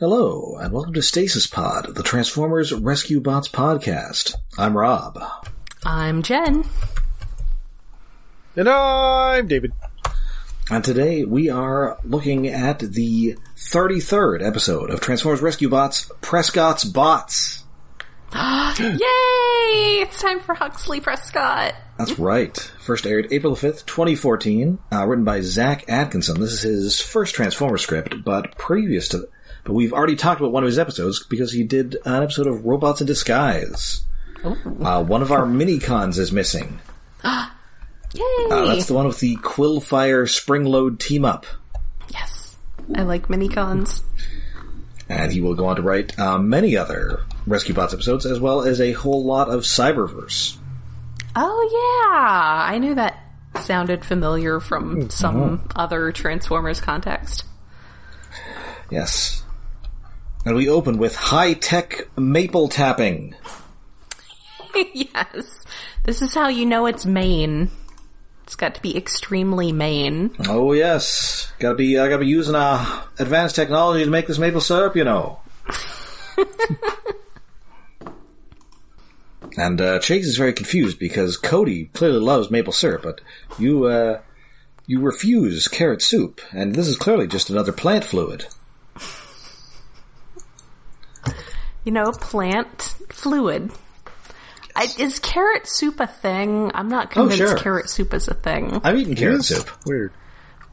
Hello, and welcome to Stasis Pod, the Transformers Rescue Bots podcast. I'm Rob. I'm Jen. And I'm David. And today we are looking at the 33rd episode of Transformers Rescue Bots, Prescott's Bots. Yay! It's time for Huxley Prescott. That's right. First aired April 5th, 2014, uh, written by Zac Atkinson. This is his first Transformers script, but previous to, but we've already talked about one of his episodes because he did an episode of Robots in Disguise. Uh, one of our mini cons is missing. Yay! Uh, that's the one with the Quillfire Springload team up. yes. I like mini cons. And he will go on to write uh, many other Rescue Bots episodes, as well as a whole lot of Cyberverse. Oh yeah! I knew that sounded familiar from some other Transformers context. Yes. And we open with high tech maple tapping. yes. This is how you know it's Maine. It's got to be extremely Maine. Oh yes, gotta be. I gotta be using uh, advanced technology to make this maple syrup, you know. and uh, Chase is very confused because Cody clearly loves maple syrup, but you uh, you refuse carrot soup, and this is clearly just another plant fluid. You know, plant fluid. I, is carrot soup a thing? I'm not oh, convinced sure. carrot soup is a thing. I've eaten carrot soup, Weird.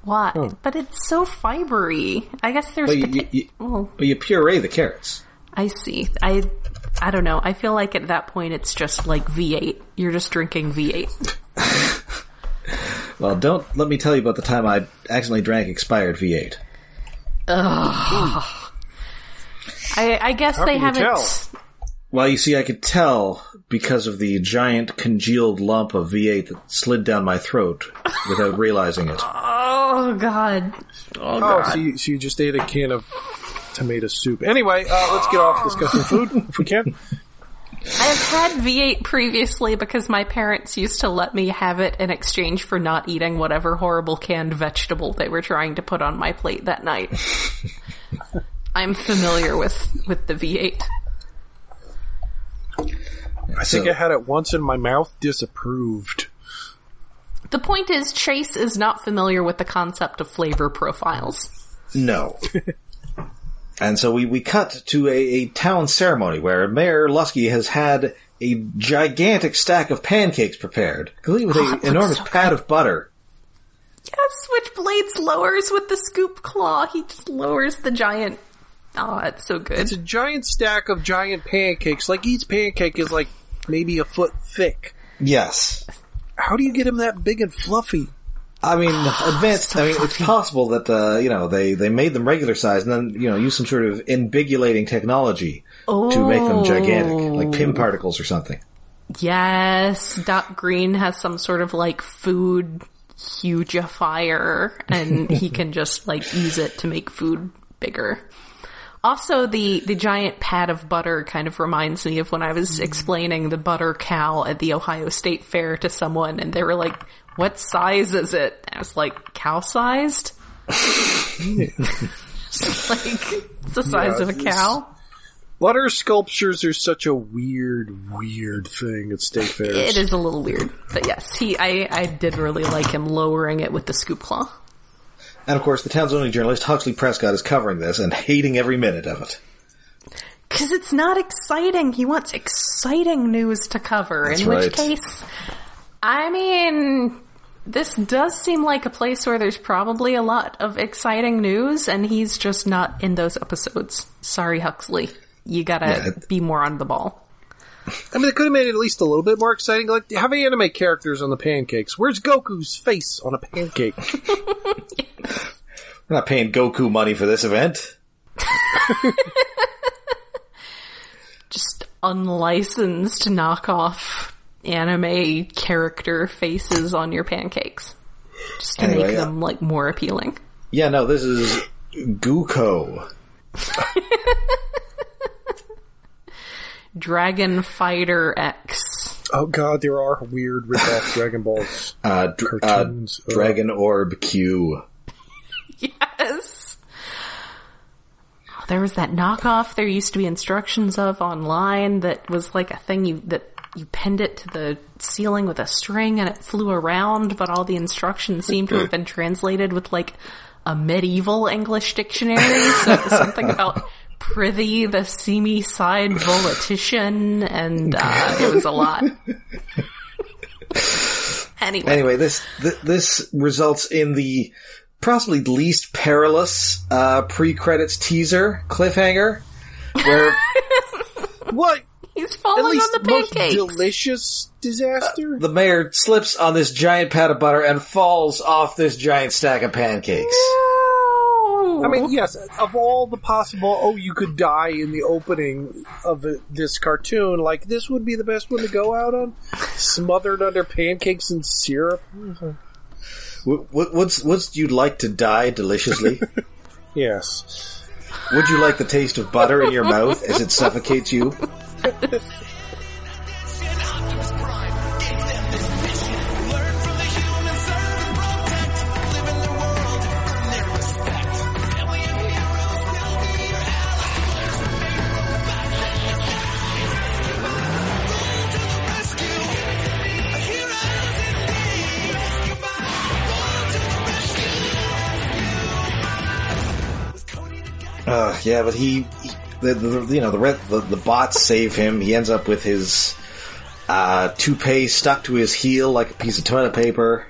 Why? Oh. But it's so fibery. I guess there's. but you, pota- you, you, oh, but you puree the carrots. I see. I. I don't know. I feel like at that point it's just like V8. You're just drinking V8. Well, don't let me tell you about the time I accidentally drank expired V8. I, I guess How they haven't. tell? Well, you see, I could tell because of the giant congealed lump of V8 that slid down my throat without realizing it. Oh god. Oh Oh, god. so you, so you just ate a can of tomato soup. Anyway, uh, let's get off discussing food if we can. I've had V8 previously because my parents used to let me have it in exchange for not eating whatever horrible canned vegetable they were trying to put on my plate that night. I'm familiar with, with the V8. I think I had it once in my mouth. Disapproved. The point is, Chase is not familiar with the concept of flavor profiles. No. and so we, we cut to a, a town ceremony where Mayor Luskey has had a gigantic stack of pancakes prepared, complete with Oh, an enormous so pad of butter. Yes, which Blades lowers with the scoop claw. He just lowers the giant. Oh, it's so good. It's a giant stack of giant pancakes. Like each pancake is like maybe a foot thick. Yes. How do you get them that big and fluffy? I mean, advanced. I mean, it's possible that uh, you know they they made them regular size and then you know use some sort of invigulating technology to make them gigantic, like Pym particles or something. Yes, Doc Green has some sort of like food hugifier and he can just like use it to make food bigger. Also, the, the giant pad of butter kind of reminds me of when I was explaining the butter cow at the Ohio State Fair to someone and they were like, what size is it? I was like, cow sized? like, it's the size Yeah, of a cow? Butter sculptures are such a weird, weird thing at state fairs. It is a little weird, but yes, he I I did really like him lowering it with the scoop claw. And of course, the town's only journalist Huxley Prescott is covering this and hating every minute of it. Cause it's not exciting. He wants exciting news to cover. That's in which case, I mean, this does seem like a place where there's probably a lot of exciting news, and he's just not in those episodes. Sorry, Huxley. You gotta Yeah, be more on the ball. I mean, they could have made it at least a little bit more exciting. Like, have anime characters on the pancakes. Where's Goku's face on a pancake? We're not paying Goku money for this event. Just unlicensed knockoff anime character faces on your pancakes. Just to Anyway, make yeah. them like more appealing. Yeah, no, this is Guko. Dragon Fighter X. oh god, there are weird rip-off Dragon Balls. Uh, dr- uh, Cartoons. Ugh. Dragon Orb Q. Yes. There was that knockoff there used to be instructions of online that was like a thing you, that you pinned it to the ceiling with a string and it flew around, but all the instructions seemed to have been translated with like a medieval English dictionary. So something about prithee the seamy side volitician and, uh, it was a lot. anyway. Anyway, this th- this results in the possibly least perilous uh, pre-credits teaser cliffhanger, where What? He's At falling least on the most pancakes. delicious disaster? the mayor slips on this giant pat of butter and falls off this giant stack of pancakes. No. I mean, yes, of all the possible, oh, you could die in the opening of the, this cartoon, like, this would be the best one to go out on? Smothered under pancakes and syrup? What, what, what's what's you'd like to die deliciously? Yes. Would you like the taste of butter in your mouth as it suffocates you? yeah, but he, he the, the you know the, red, the the bots save him. He ends up with his uh, toupee stuck to his heel like a piece of toilet paper,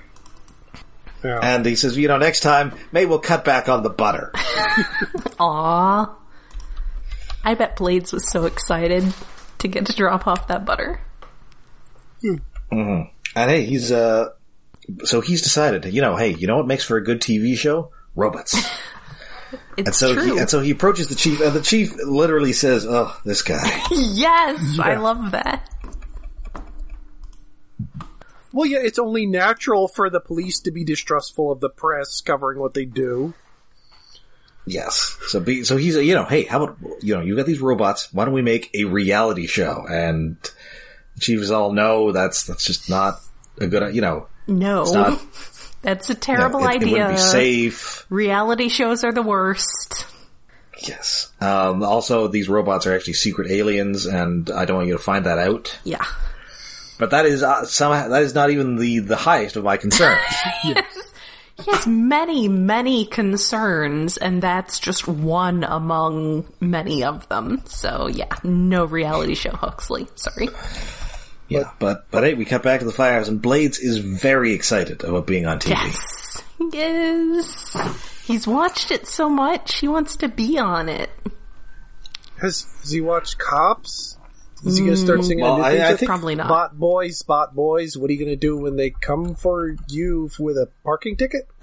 Yeah. and he says, "You know, next time maybe we'll cut back on the butter." Aw. I bet Blades was so excited to get to drop off that butter. Hmm. and hey, he's uh, so he's decided, you know, hey, you know what makes for a good TV show? Robots. It's And so true. he and so he approaches the chief, and the chief literally says, "Oh, this guy." yes, I love that. Well, yeah, it's only natural for the police to be distrustful of the press covering what they do. Yes. So be, so he's, you know, hey, how about, you know, you got these robots, why don't we make a reality show? And the chief is all, no, that's, that's just not a good, you know, No, it's not, that's a terrible it, it idea. wouldn't be safe. Reality shows are the worst. Yes. Um, also, these robots are actually secret aliens, and I don't want you to find that out. Yeah. But that is, uh, somehow, that is not even the, the highest of my concerns. He has many, many concerns, and that's just one among many of them. So yeah, no reality show Huxley. Sorry. Yeah. But, but hey, we cut back to the firehouse, and Blades is very excited about being on TV. Yes. Yes. He's watched it so much, he wants to be on it. Has, has he watched Cops? Is he going to start singing Well, a new I- I song? think- Probably not. Spot boys, spot boys. What are you going to do when they come for you with a parking ticket?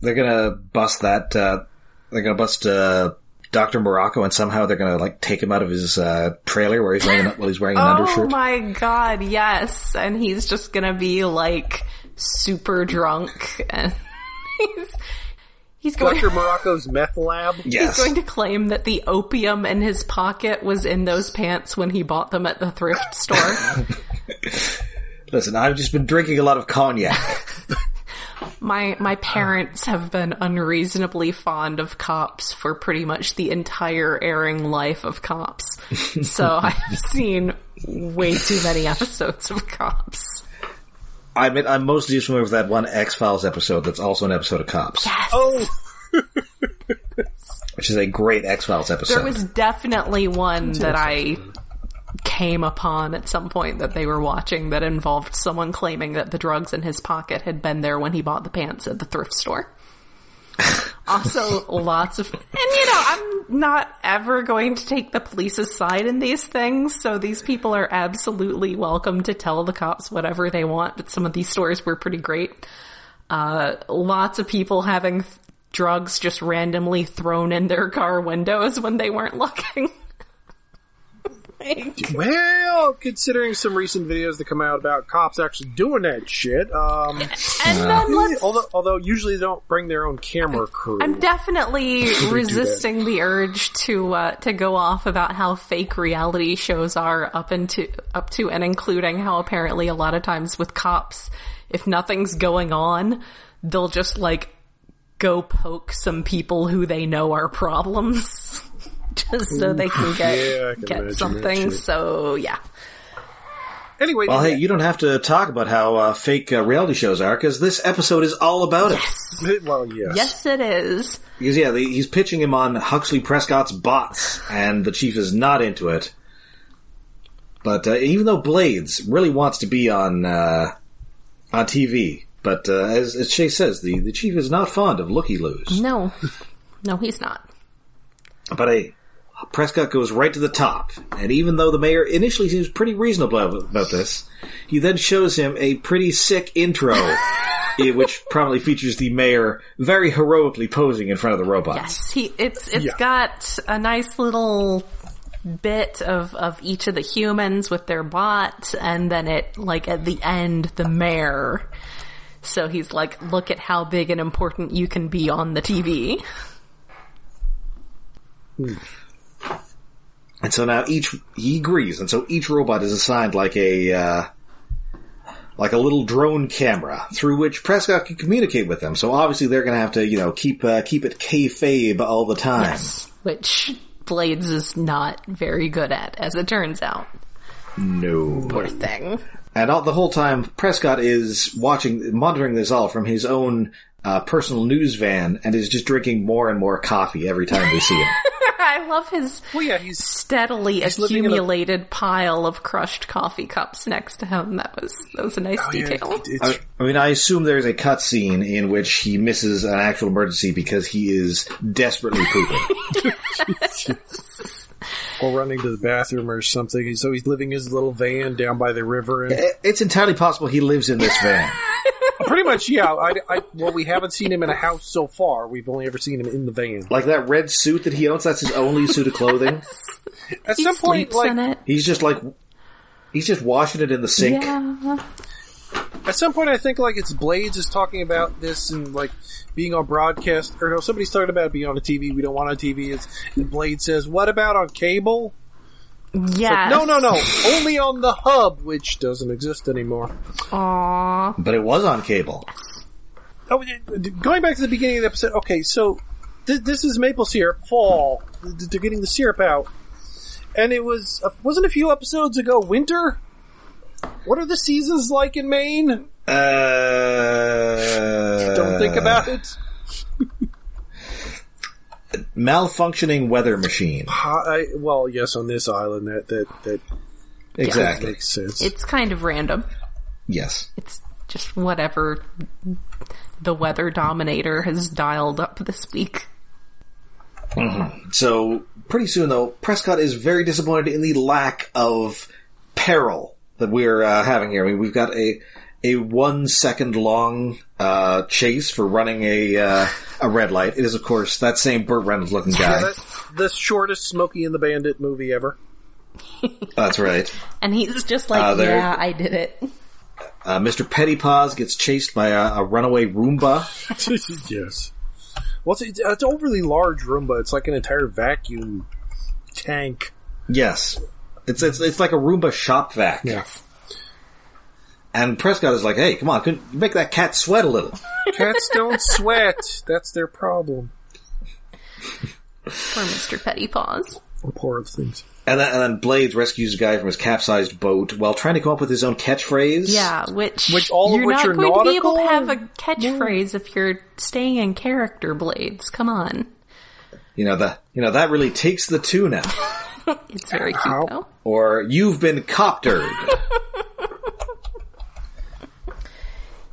they're gonna bust that. Uh, they're gonna bust uh, Doctor Morocco, and somehow they're gonna like take him out of his uh, trailer where he's wearing while he's wearing an Oh undershirt. Oh my god, yes. And he's just gonna be like super drunk and he's, he's going Dr. Morocco's meth lab? yes, He's going to claim that the opium in his pocket was in those pants when he bought them at the thrift store. listen, I've just been drinking a lot of cognac. My my uh. parents have been unreasonably fond of cops for pretty much the entire airing life of cops. So I've seen way too many episodes of cops. I admit, I'm mostly just familiar with that one X Files episode that's also an episode of Cops, Oh, which is a great X Files episode. There was definitely one that I came upon at some point that they were watching that involved someone claiming that the drugs in his pocket had been there when he bought the pants at the thrift store. also, lots of, and you know, I'm not ever going to take the police's side in these things, so these people are absolutely welcome to tell the cops whatever they want, but some of these stories were pretty great. Uh, lots of people having th- drugs just randomly thrown in their car windows when they weren't looking. Like, well, considering some recent videos that come out about cops actually doing that shit, um, and then let's although, although usually they don't bring their own camera crew. I'm definitely resisting the urge to uh, to go off about how fake reality shows are up into up to and including how apparently a lot of times with cops, if nothing's going on, they'll just like go poke some people who they know are problems. Just so they can get yeah, can get something. So yeah. Anyway, Well, hey, you don't have to talk about how uh, fake uh, reality shows are because this episode is all about it. well, yes. Yes it is. Because yeah, the, he's pitching him on Huxley Prescott's bots, and the chief is not into it. But uh, even though Blades really wants to be on uh, on TV, but uh, as, as Chase says, the, the chief is not fond of looky loos. No. No, he's not. But hey, Prescott goes right to the top, and even though the mayor initially seems pretty reasonable about this, he then shows him a pretty sick intro, which probably features the mayor very heroically posing in front of the robots. Yes, he it's it's Yeah. got a nice little bit of of each of the humans with their bot and then it like at the end the mayor. So he's like, look at how big and important you can be on the TV. Hmm. And so now each he agrees, and so each robot is assigned like a uh, like a little drone camera through which Prescott can communicate with them. So obviously they're going to have to you know keep uh, keep it kayfabe all the time. Which Blades is not very good at, as it turns out. No. Poor thing. And all, the whole time, Prescott is watching, monitoring this all from his own uh, personal news van, and is just drinking more and more coffee every time we see him. I love his Well, yeah, he's steadily living in a- accumulated pile of crushed coffee cups next to him. That was that was a nice oh, yeah, detail. it- I, I mean, I assume there's a cutscene in which he misses an actual emergency because he is desperately pooping. or running to the bathroom or something. So he's living in his little van down by the river, and it's entirely possible he lives in this van. Pretty much, yeah. I, I, well, we haven't seen him in a house so far. We've only ever seen him in the van. Like that red suit that he owns, that's his only suit of clothing. At He some point, sleeps like in it. He's just like, he's just washing it in the sink. Yeah. at some point, I think like it's Blades is talking about this and like being on broadcast, or no, somebody's talking about being on a TV. We don't want on TV. It's, and Blade says, "What about on cable?" Yes. No, no, no. Only on the hub, which doesn't exist anymore. Aww. But it was on cable. Oh, going back to the beginning of the episode. Okay, so th- this is maple syrup fall. They're getting the syrup out, and it was uh, wasn't a few episodes ago winter. What are the seasons like in Maine? Uh, Don't think about it. malfunctioning weather machine. I, well, yes, on this island, that that that Exactly. makes sense. It's kind of random. Yes. It's just whatever the weather dominator has dialed up this week. So pretty soon, though, Prescott is very disappointed in the lack of peril that we're uh, having here. I mean, we've got a a one second long uh, chase for running a uh, a red light. It is, of course, that same Burt Reynolds looking guy. That- the shortest Smokey and the Bandit movie ever. That's right. And he's just like, Uh, yeah, I did it. Uh, Mr. Pettypaws gets chased by a, a runaway Roomba. yes. Well, it's, it's, it's overly large Roomba. It's like an entire vacuum tank. Yes. It's, it's it's like a Roomba shop vac. And Prescott is like, "Hey, come on, can you make that cat sweat a little?" Cats don't sweat. That's their problem. For Mr. Pettypaws. Or poor other things. And then, and then Blades rescues a guy from his capsized boat while trying to come up with his own catchphrase. Yeah, which, Which all you're which not are going to be able to have a catchphrase if you're staying in character, Blades. Come on. You know that you know that really takes the tune out. It's very cute How- though. Or you've been coptered.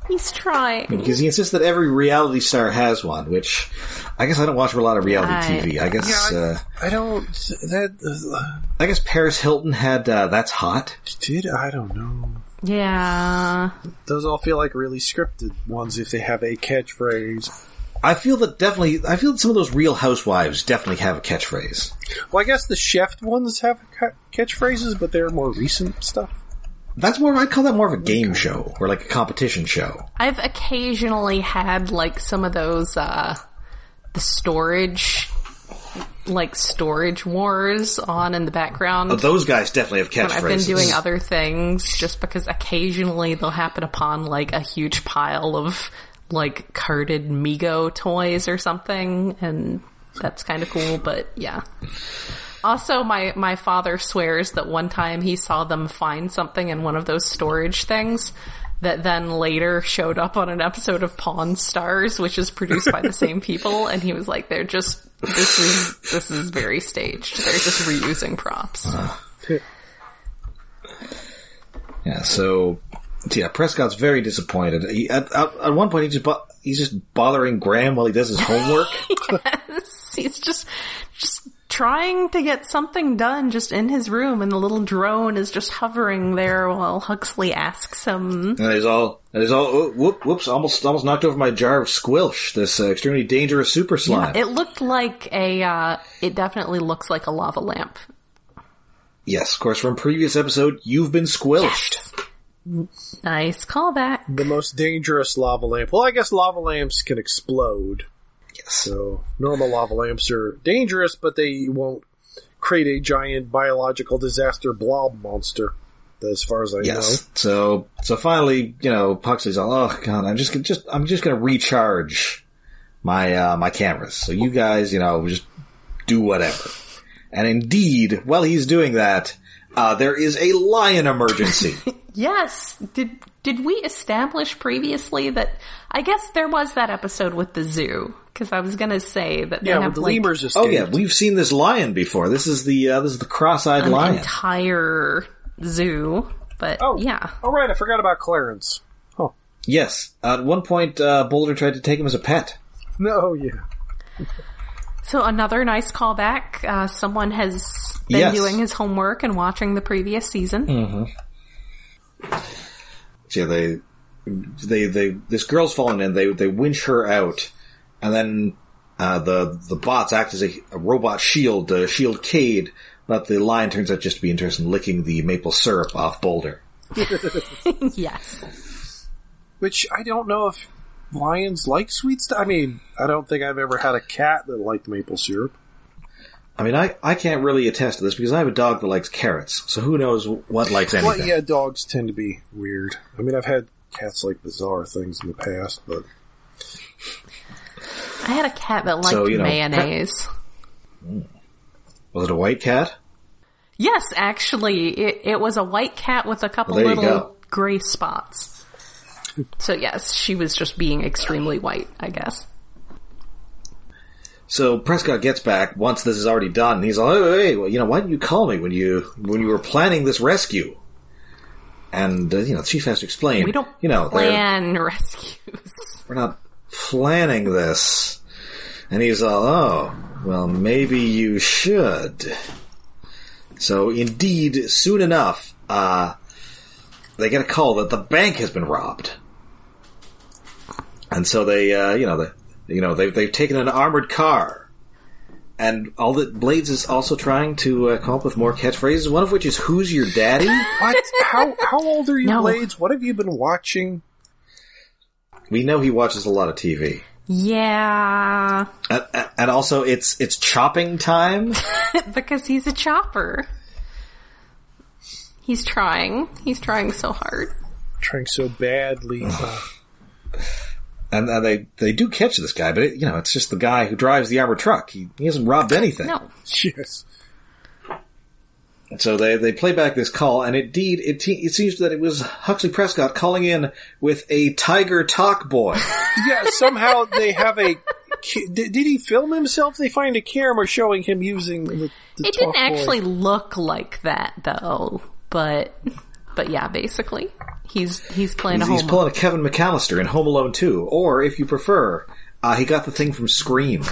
He's trying. because he insists that every reality star has one, which I guess I don't watch a lot of reality I- TV. I guess Yeah, I- uh, I don't. That uh, I guess Paris Hilton had uh, that's hot. did I don't know. Yeah. Those all feel like really scripted ones if they have a catchphrase. I feel that definitely. I feel that some of those Real Housewives definitely have a catchphrase. Well, I guess the chef ones have ca- catchphrases, but they're more recent stuff. That's more. I'd call that more of a game show or like a competition show. I've occasionally had like some of those uh the storage like storage wars on in the background. But those guys definitely have when catchphrases. I've been doing other things just because occasionally they'll happen upon like a huge pile of like carded Mego toys or something, and that's kind of cool. But yeah. Also, my my father swears that one time he saw them find something in one of those storage things that then later showed up on an episode of Pawn Stars, which is produced by the same people, and he was like, "They're just this is this is very staged. They're just reusing props." Uh, yeah, so yeah, Prescott's very disappointed. He, at, at, at one point, he just bo- he's just bothering Graham while he does his homework. yes, He's just just trying to get something done just in his room, and the little drone is just hovering there while Huxley asks him. and he's all, and he's all, oh, whoop, whoops, almost, almost knocked over my jar of squilch. This uh, extremely dangerous super slime. It looked like a. Uh, it definitely looks like a lava lamp. yes, of course, from previous episode, you've been squilched. Nice callback. The most dangerous lava lamp. Well, I guess lava lamps can explode. Yes. So normal lava lamps are dangerous, but they won't create a giant biological disaster blob monster. As far as I know. Yes. So, so finally, you know, Huxley's all, oh god, I'm just, gonna- just, I'm just gonna recharge my, uh, my cameras. So you guys, you know, just do whatever. And indeed, while he's doing that, uh, there is a lion emergency. Yes. Did did we establish previously that? I guess there was that episode with the zoo because I was gonna say that Yeah, have the like lemurs oh yeah, we've seen this lion before. This is the, uh, this is the cross-eyed an lion. entire zoo. But Oh, yeah, All right, I forgot about Clarence. Oh yes. At one point, uh, Boulder tried to take him as a pet. no, yeah. So another nice callback. Uh, someone has been Yes. doing his homework and watching the previous season. So yeah, they, they, they, this girl's falling in, they, they winch her out, and then, uh, the, the bots act as a, a robot shield to shield Kade, but the lion turns out just to be interested in licking the maple syrup off Boulder. yes. Which I don't know if lions like sweet stuff. I mean, I don't think I've ever had a cat that liked maple syrup. I mean, I, I can't really attest to this because I have a dog that likes carrots, so who knows what likes anything. Well, yeah, dogs tend to be weird. I mean, I've had cats like bizarre things in the past, but I had a cat that liked So, you know, mayonnaise. Mm. Was it a white cat? Yes, actually, it, it was a white cat with a couple Well, little gray spots. So yes, she was just being extremely white, I guess. So Prescott gets back once this is already done. And he's like, "Hey, hey, well, you know, why didn't you call me when you when you were planning this rescue?" And uh, you know, the chief has to explain. We don't you know, plan rescues. we're not planning this. And he's all, "Oh, well, maybe you should." So indeed, soon enough, uh, they get a call that the bank has been robbed. And so they, uh, you know, they, you know, they've, they've taken an armored car. And all that Blades is also trying to uh, come up with more catchphrases, one of which is "Who's your daddy?" what? how how old are you, No. Blades? What have you been watching? we know he watches a lot of TV, Yeah, and, and also it's it's chopping time. because he's a chopper. He's trying. He's trying so hard. Trying so badly. And uh, they they do catch this guy, but it, you know it's just the guy who drives the armored truck. He, he hasn't robbed anything. No. yes. And so they they play back this call, and indeed it te- it seems that it was Huxley Prescott calling in with a tiger talk boy. Yeah, somehow they have a. ca- Did, did he film himself? They find a camera showing him using the. the It didn't talk boy. actually look like that though, but but yeah, basically he's he's playing he's, a he's home. pulling a Kevin McCallister in Home Alone 2, or if you prefer, uh, he got the thing from Scream.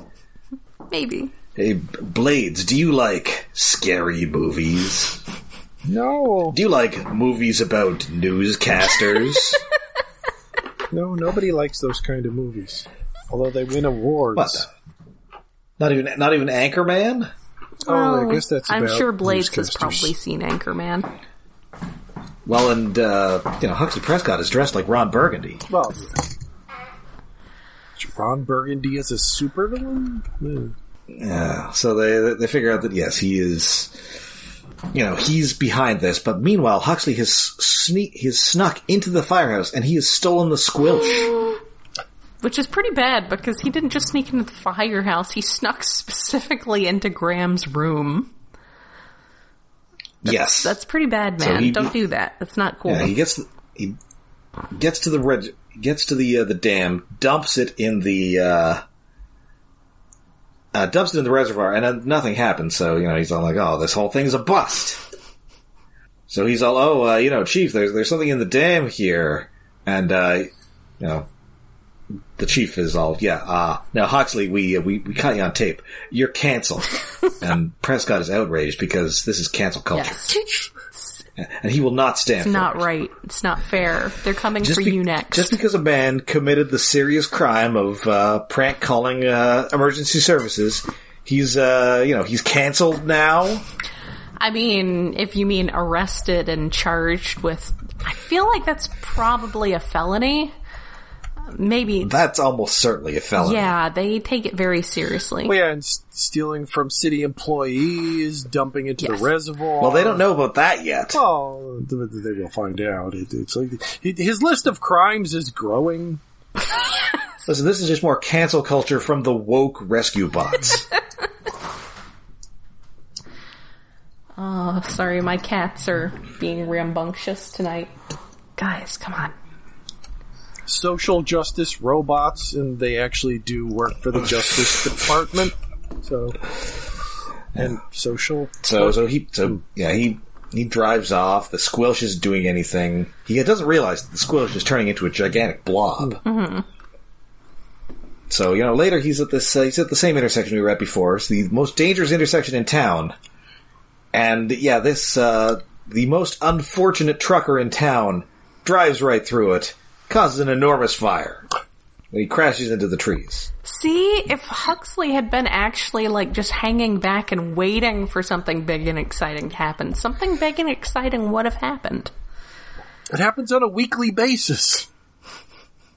Maybe. hey, Blades, do you like scary movies? No, Do you like movies about newscasters? no, nobody likes those kind of movies. Although they win awards. what? Not even not even Anchorman. Oh, I guess that's. I'm sure Blades has probably seen Anchorman. Well, and uh, you know Huxley Prescott is dressed like Ron Burgundy. Well, yeah. Ron Burgundy is a supervillain. Hmm. Yeah, so they they figure out that yes, he is, you know, he's behind this. But meanwhile, Huxley has sneak has snuck into the firehouse and he has stolen the squilch. Which is pretty bad because he didn't just sneak into the firehouse, he snuck specifically into Graham's room. Yes, That's pretty bad, So man. he- Don't do that. That's not cool. Yeah, he gets he gets to the reg- gets to the uh, the dam, dumps it in the uh, uh, dumps it in the reservoir, and nothing happens. So you know he's all like, "Oh, this whole thing's a bust." So he's all, "Oh, uh, you know, chief, there's there's something in the dam here," and uh, you know. The chief is all, yeah, uh, now Huxley, we, uh, we, we caught you on tape. You're canceled. and Prescott is outraged because this is cancel culture. yes. And he will not stand It's not it. right. It's not fair. They're coming Just for be- you next. Just because a man committed the serious crime of uh, prank calling uh, emergency services, he's uh, you know he's canceled now. I mean, if you mean arrested and charged with, I feel like that's probably a felony. Maybe, That's almost certainly a felony. yeah, they take it very seriously. Well, yeah, and s- stealing from city employees, dumping into Yes. the reservoir. Well, they don't know about that yet. Well, th- they will find out. It, it's like his list of crimes is growing. Listen, this is just more cancel culture from the woke rescue bots. Oh, sorry, my cats are being rambunctious tonight. Guys, come on. Social justice robots, and they actually do work for the Justice Department. So, and social. so, so he, so yeah, he he drives off. The squelch isn't doing anything. He doesn't realize that the squelch is turning into a gigantic blob. So you know, later he's at this. Uh, he's at the same intersection we were at before. It's the most dangerous intersection in town. And yeah, this uh, the most unfortunate trucker in town drives right through it, causes an enormous fire. And he crashes into the trees. See, if Huxley had been actually like just hanging back and waiting for something big and exciting to happen, something big and exciting would have happened. It happens on a weekly basis.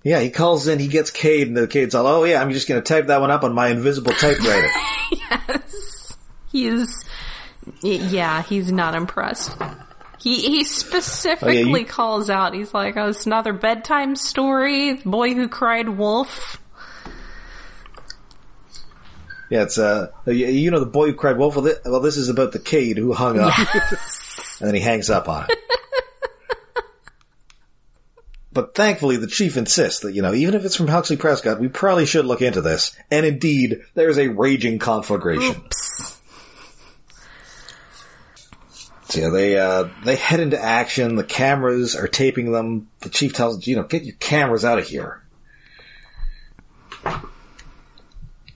Yeah, he calls in, he gets Kade, and the Kade's all, oh yeah, I'm just gonna type that one up on my invisible typewriter. Yes. He's, y- yeah, he's not impressed. He he specifically Oh, you- calls out. He's like, "Oh, it's another bedtime story. The boy who cried wolf." yeah, it's, uh, you- you know the boy who cried wolf? Well, this, well, this is about the Kade who hung up. and then he hangs up on it. But thankfully, the chief insists that, you know, even if it's from Huxley Prescott, we probably should look into this. And indeed, there's a raging conflagration. So yeah, they, uh, they head into action. The cameras are taping them. The chief tells, you know, get your cameras out of here.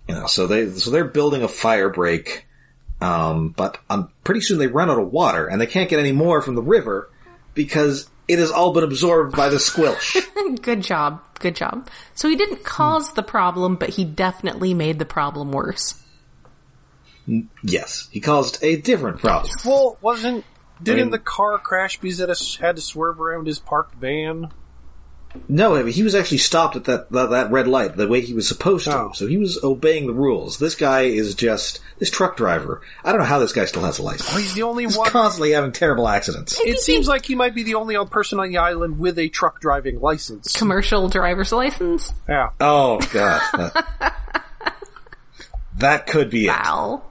You know, so they, so they're building a fire break. Um, but um, pretty soon they run out of water and they can't get any more from the river because it has all been absorbed by the squelch. Good job, good job. So he didn't cause the problem, but he definitely made the problem worse. Yes, he caused a different problem. Well, wasn't didn't mean- the car crash because it has- had to swerve around his parked van? No, I mean, he was actually stopped at that, that that red light the way he was supposed to. Oh. So he was obeying the rules. This guy is just this truck driver. I don't know how this guy still has a license. Oh, he's the only He's one. constantly having terrible accidents. It seems like he might be the only person on the island with a truck driving license. Commercial driver's license. Yeah. Oh god, that, that could be it. Wow.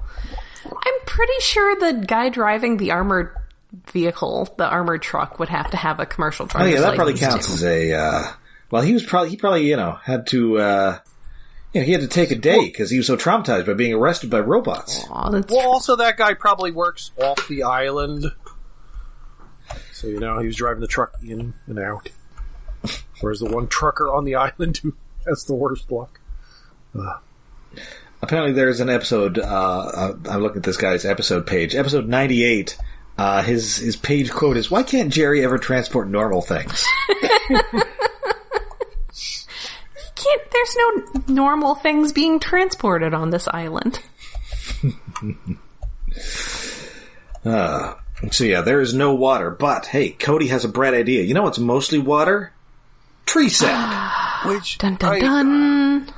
I'm pretty sure the guy driving the armored vehicle, the armored truck, would have to have a commercial truck. Oh yeah, that probably counts too. as a. Uh, well, he was probably he probably you know had to. Uh, you know, he had to take a day because he was so traumatized by being arrested by robots. Aw, that's Well, also that guy probably works off the island, so you know he was driving the truck in and out. Whereas the one trucker on the island who has the worst luck. Apparently, there's an episode. Uh, uh, I'm looking at this guy's episode page, episode 98. Uh, his his page quote is, "Why can't Jerry ever transport normal things?" can't. There's no normal things being transported on this island. so yeah, there is no water. But hey, Cody has a bright idea. You know what's mostly water? Tree sap. Which Dun dun I, dun.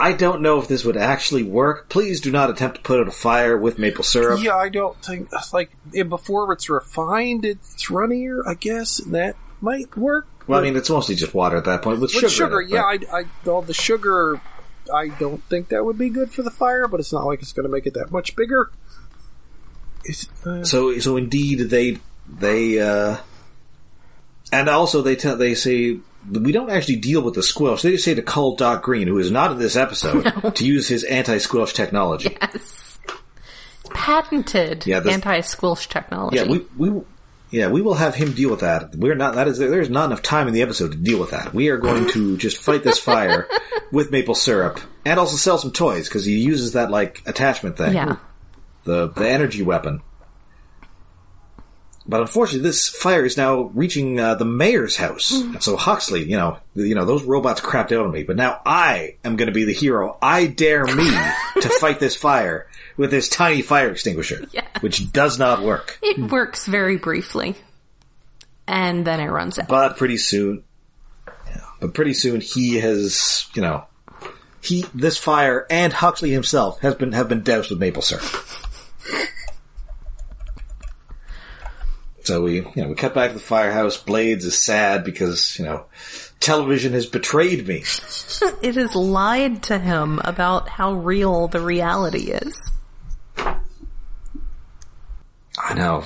I don't know if this would actually work. Please do not attempt to put out a fire with maple syrup. Yeah, I don't think like before it's refined, it's runnier. I guess and that might work. Well, I mean, it's mostly just water at that point with, With sugar. sugar, it, yeah, I, I, all the sugar, I don't think that would be good for the fire, but it's not like it's going to make it that much bigger. Uh, So, so indeed, they they uh, and also they tell they say we don't actually deal with the squelch. They just say to call Doc Green, who is not in this episode, to use his anti-squelch technology. Yes. Patented Yeah, this- anti-squelch technology. Yeah, we we yeah we will have him deal with that. We're not that is there's not enough time in the episode to deal with that. We are going to just fight this fire with maple syrup and also sell some toys because he uses that like attachment thing. yeah. the the energy weapon. But unfortunately, this fire is now reaching uh, the mayor's house. And so Huxley, you know, you know, those robots crapped out on me. But now I am going to be the hero. I dare me to fight this fire with this tiny fire extinguisher, Yeah. which does not work. It works very briefly. And then it runs out. But pretty soon, yeah, but pretty soon he has, you know, he this fire and Huxley himself has been have been doused with maple syrup. So we, you know, we cut back to the firehouse. Blades is sad because you know, television has betrayed me. It has lied to him about how real the reality is. I know.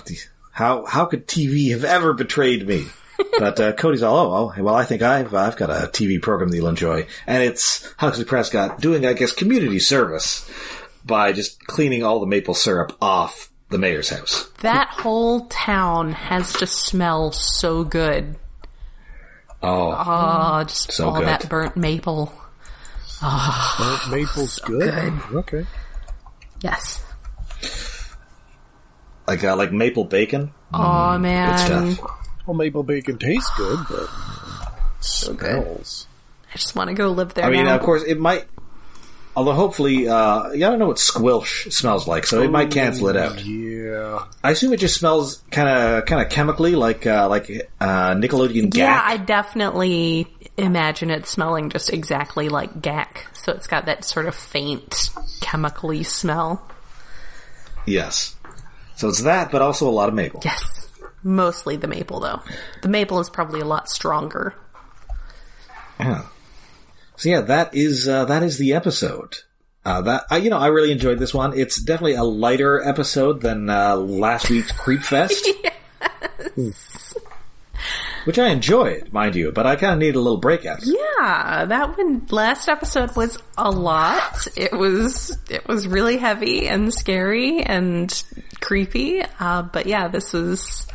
How how could TV have ever betrayed me? But uh, Cody's all, oh, well, well, I think I've I've got a TV program that you'll enjoy, and it's Huxley Prescott doing, I guess, community service by just cleaning all the maple syrup off the mayor's house. That whole town has to smell so good. Oh, Oh, just So all good. that burnt maple. Ah, burnt maple's good. Okay. Yes. like uh, like maple bacon. Oh Good man. stuff. Well, maple bacon tastes good, but So good. smells. I just want to go live there I mean, now. of course, it might. Although hopefully, uh, yeah, I don't know what squilch smells like, so it might cancel it out. Yeah. I assume it just smells kind of kind of chemically, like uh, like uh, Nickelodeon yeah, gack. I definitely imagine it smelling just exactly like gack. So it's got that sort of faint chemically smell. Yes. So it's that, but also a lot of maple. Yes. Mostly the maple though. The maple is probably a lot stronger. Yeah. So yeah, that is uh, that is the episode. Uh, that I, you know, I really enjoyed this one. It's definitely a lighter episode than uh, last week's Creep Fest, which I enjoyed, mind you. But I kind of needed a little break after. Yeah, that one last episode was a lot. It was it was really heavy and scary and creepy. Uh, but yeah, this was.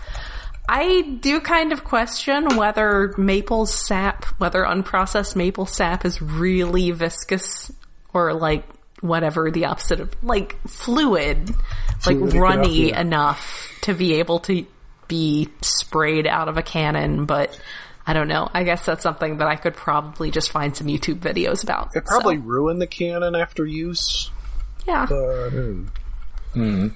I do kind of question whether maple sap, whether unprocessed maple sap is really viscous or like whatever the opposite of like fluid, like Fluidic enough, runny yeah. enough to be able to be sprayed out of a cannon, but I don't know. I guess that's something that I could probably just find some YouTube videos about. It probably So, ruined the cannon after use, yeah. but. hmm.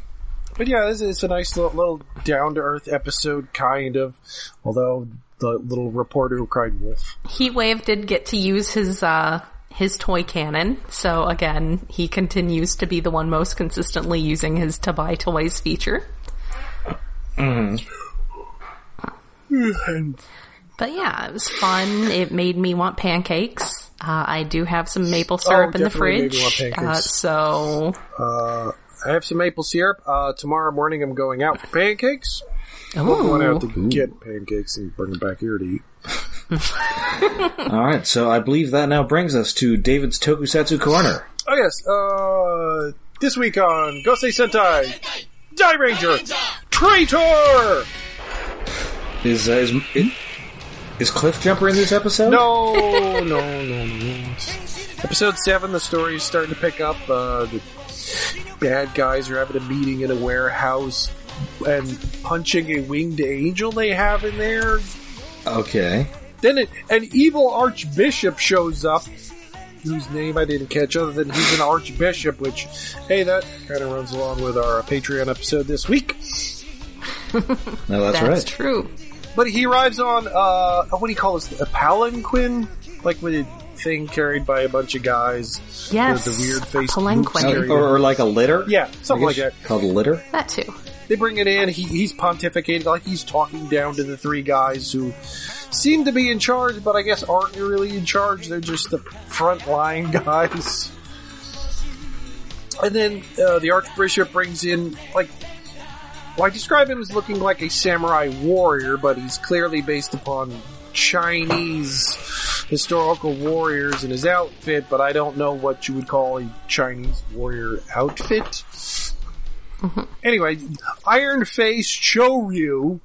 But yeah, it's, is a nice little, little down to earth episode, kind of. Although the little reporter who cried wolf. Heatwave did get to use his uh his toy cannon, so again, he continues to be the one most consistently using his to buy toys feature. And But yeah, it was fun. It made me want pancakes. Uh, I do have some maple syrup in the Oh, made fridge, me want pancakes. uh, so I have some maple syrup. Uh, tomorrow morning I'm going out for pancakes. I'm going out to get pancakes and bring them back here to eat. All right, so I believe that now brings us to David's Tokusatsu corner. Oh yes, uh, this week on Gosei Sentai, Dairanger, Traitor! Is uh, is is Cliff Jumper in this episode? No, no, no, no. Episode 7, the story is starting to pick up. Uh, the bad guys are having a meeting in a warehouse and punching a winged angel they have in there. Okay. Then it, an evil archbishop shows up, whose name I didn't catch, other than he's an archbishop. Which, hey, that kind of runs along with our Patreon episode this week. No, that's, that's right. true. But he arrives on uh, what do you call this? A palanquin, like with a thing carried by a bunch of guys. Yes, the, the weird face palanquin. Or, or like a litter? Yeah, something I like that. Called a litter? That too. They bring it in. He, he's pontificating, like he's talking down to the three guys who seem to be in charge, but I guess aren't really in charge. They're just the front line guys. And then uh, the Archbishop brings in, like, well, I describe him as looking like a samurai warrior, but he's clearly based upon Chinese historical warriors in his outfit, but I don't know what you would call a Chinese warrior outfit. Mm-hmm. Anyway, Iron Face Choryu.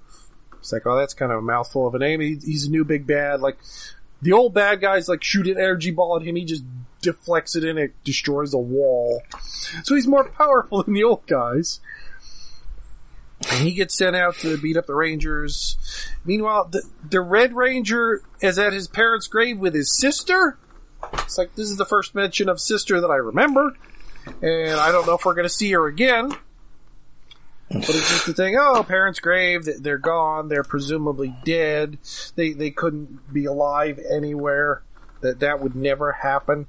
It's like, oh, that's kind of a mouthful of a name. He, he's a new big bad. Like, the old bad guys, like, shoot an energy ball at him. He just deflects it and it destroys a wall. So he's more powerful than the old guys. And he gets sent out to beat up the Rangers. Meanwhile, the, the Red Ranger is at his parents' grave with his sister. It's like, this is the first mention of sister that I remember. And I don't know if we're going to see her again. But it's just the thing, oh, parents' grave, th- they're gone, they're presumably dead, they, they couldn't be alive anywhere, that that would never happen.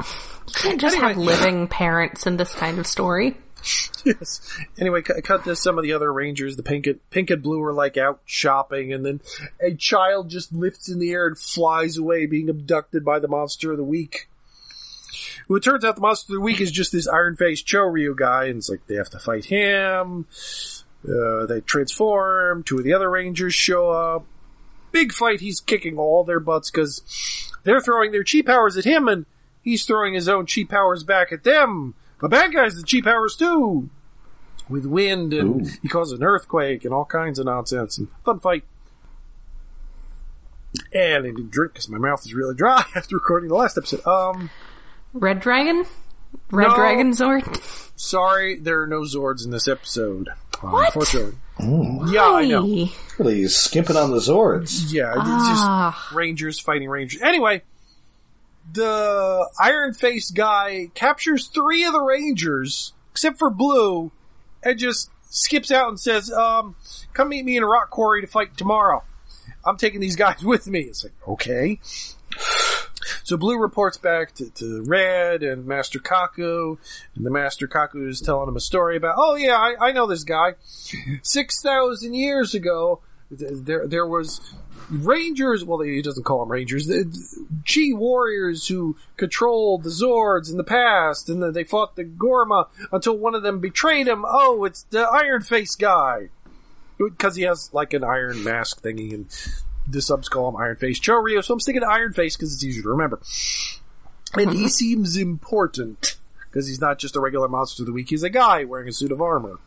You can't just have living parents in this kind of story. yes. Anyway, cut, cut to some of the other rangers. The pink and, pink and blue are like out shopping, and then a child just lifts in the air and flies away, being abducted by the monster of the week. Well, it turns out the monster of the week is just this iron faced Choryu guy, and it's like they have to fight him. Uh, they transform. Two of the other rangers show up. Big fight. He's kicking all their butts because they're throwing their chi powers at him, and he's throwing his own chi powers back at them. The bad guys, the cheap powers too with wind and Ooh. he causes an earthquake and all kinds of nonsense and fun fight. And I didn't drink because my mouth is really dry after recording the last episode. Um, Red Dragon? Red No. Dragon Zord? sorry, there are no Zords in this episode. Um, What? Unfortunately. Yeah, I know. Hey. Really skimping on the Zords. Yeah, it's Ah. just Rangers fighting Rangers. Anyway, the Iron Face guy captures three of the Rangers, except for Blue, and just skips out and says, um, come meet me in a rock quarry to fight tomorrow. I'm taking these guys with me. It's like, okay. So Blue reports back to, to Red and Master Kaku, and the Master Kaku is telling him a story about, oh yeah, I, I know this guy. Six thousand years ago, there there was rangers. Well, he doesn't call them rangers. The Chi warriors who controlled the Zords in the past, and then they fought the Gorma until one of them betrayed him. Oh, it's the Iron Face guy because he has like an iron mask thingy, and the subs call him Iron Face Choryu. So I'm sticking to Iron Face because it's easier to remember. And he seems important because he's not just a regular monster of the week. He's a guy wearing a suit of armor.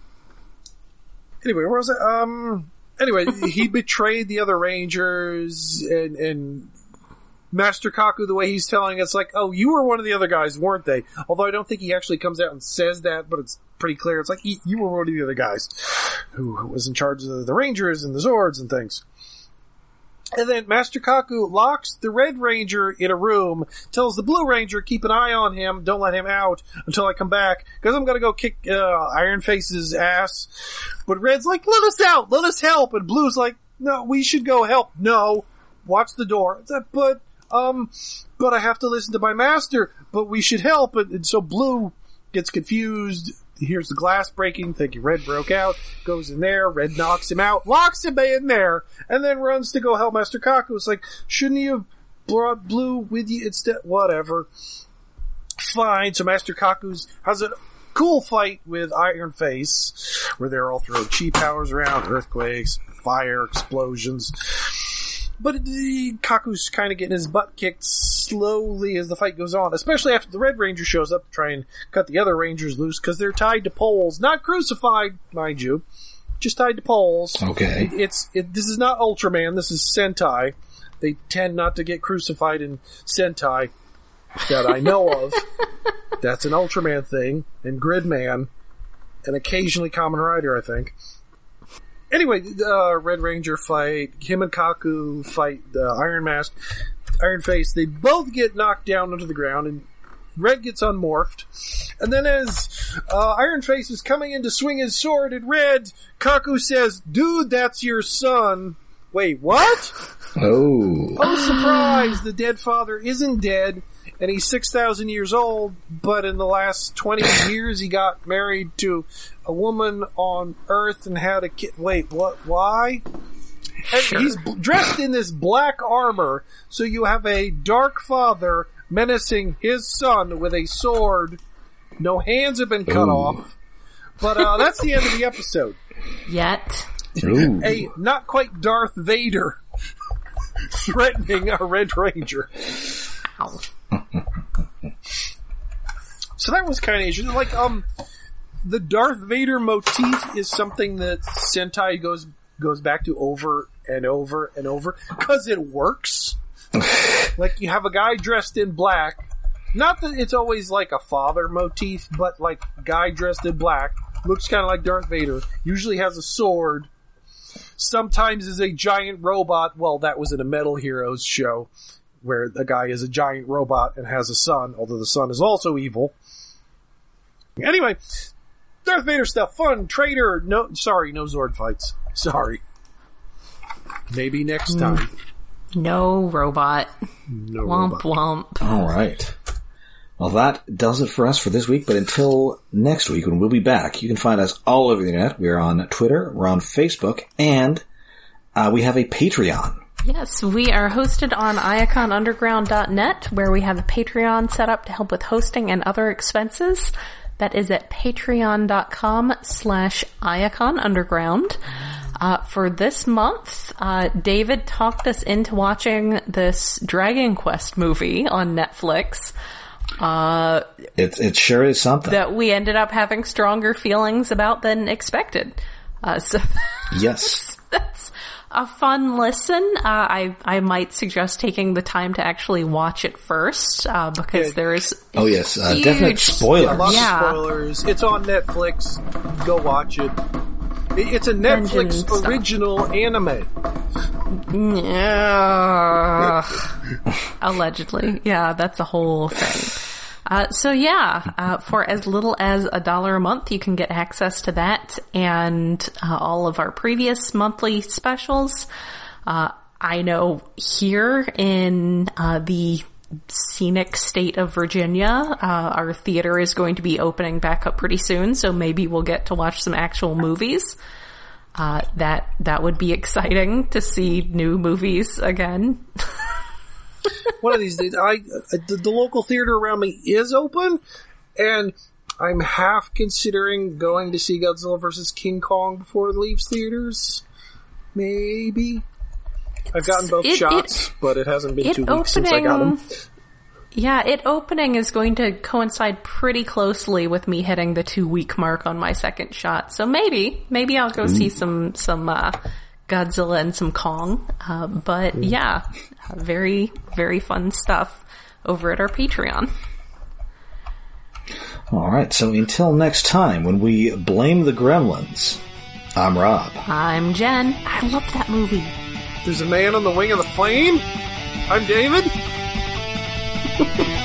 Anyway, where was it? Um. Anyway, he betrayed the other Rangers, and and Master Kaku, the way he's telling us, like, oh, you were one of the other guys, weren't they? Although I don't think he actually comes out and says that, but it's pretty clear. It's like, you were one of the other guys who who was in charge of the Rangers and the Zords and things. And then Master Kaku locks the Red Ranger in a room, tells the Blue Ranger, keep an eye on him, don't let him out until I come back, because I'm gonna go kick, uh, Iron Face's ass. But Red's like, let us out, let us help, and Blue's like, no, we should go help. No, watch the door. But, um, but I have to listen to my master, but we should help, and, and so Blue gets confused, hears the glass breaking, thinking Red broke out, goes in there, Red knocks him out, locks him in there, and then runs to go help Master Kaku. It's like, shouldn't you have brought Blue with you instead? Whatever. Fine, so Master Kaku's has a cool fight with Iron Face, where they're all throwing chi powers around, earthquakes, fire, explosions. But the Kaku's kind of getting his butt kicked slowly as the fight goes on, especially after the Red Ranger shows up to try and cut the other Rangers loose because they're tied to poles, not crucified, mind you, just tied to poles. Okay. It's it, this is not Ultraman. This is Sentai. They tend not to get crucified in Sentai that I know of. That's an Ultraman thing, and Gridman, and occasionally Kamen Rider, I think. Anyway, uh, Red Ranger fight, him and Kaku fight the Iron Mask, Iron Face. They both get knocked down onto the ground, and Red gets unmorphed. And then as uh, Iron Face is coming in to swing his sword at Red, Kaku says, "Dude, that's your son." Wait, what? Oh. Oh, surprise! The dead father isn't dead, and he's 6,000 years old, but in the last 20 years he got married to a woman on Earth and had a kid. Wait, what? Why? And he's b- dressed in this black armor, so you have a dark father menacing his son with a sword. No hands have been cut Ooh. off. But uh, that's the end of the episode. Yet. Ooh. A not quite Darth Vader threatening a Red Ranger. Ow. So that was kind of interesting. Like, um, the Darth Vader motif is something that Sentai goes goes back to over and over and over because it works. like you have a guy dressed in black. Not that it's always like a father motif, but like guy dressed in black looks kind of like Darth Vader. Usually has a sword. Sometimes is a giant robot. Well, that was in a Metal Heroes show where the guy is a giant robot and has a son, although the son is also evil. Anyway, Darth Vader stuff, fun, traitor, no, sorry, no Zord fights. Sorry. Maybe next time. No robot. No Womp robot. womp. All right. Well, that does it for us for this week. But until next week, when we'll be back, you can find us all over the internet. We're on Twitter, we're on Facebook, and uh, we have a Patreon. Yes, we are hosted on iaconunderground.net where we have a Patreon set up to help with hosting and other expenses. That is at patreon.com slash iaconunderground. Uh, for this month, uh, David talked us into watching this Dragon Quest movie on Netflix. Uh, It it sure is something. that we ended up having stronger feelings about than expected. Uh, so yes. that's a fun listen. Uh, I I might suggest taking the time to actually watch it first uh, because Yeah. there's Oh yes. Uh, huge- definite spoilers. Lots Yeah. of spoilers. It's on Netflix. Go watch it. It- It's a Dungeon Netflix stuff. original anime. Yeah. Allegedly. Yeah, that's a whole thing. Uh, so yeah, uh, for as little as a dollar a month, you can get access to that and uh, all of our previous monthly specials. Uh, I know here in uh, the scenic state of Virginia, uh, our theater is going to be opening back up pretty soon, so maybe we'll get to watch some actual movies. Uh, that that would be exciting to see new movies again. One of these days, I uh, the, the local theater around me is open, and I'm half considering going to see Godzilla vs King Kong before it leaves theaters. Maybe. I've gotten both it- shots, but it hasn't been it two weeks since I got them. Yeah, it opening is going to coincide pretty closely with me hitting the two week mark on my second shot. So maybe, maybe I'll go see some, some, uh, Godzilla and some Kong. Uh, but yeah, uh, very, very fun stuff over at our Patreon. All right. So until next time, when we blame the gremlins, I'm Rob. I'm Jen. I love that movie. There's a man on the wing of the plane. I'm David.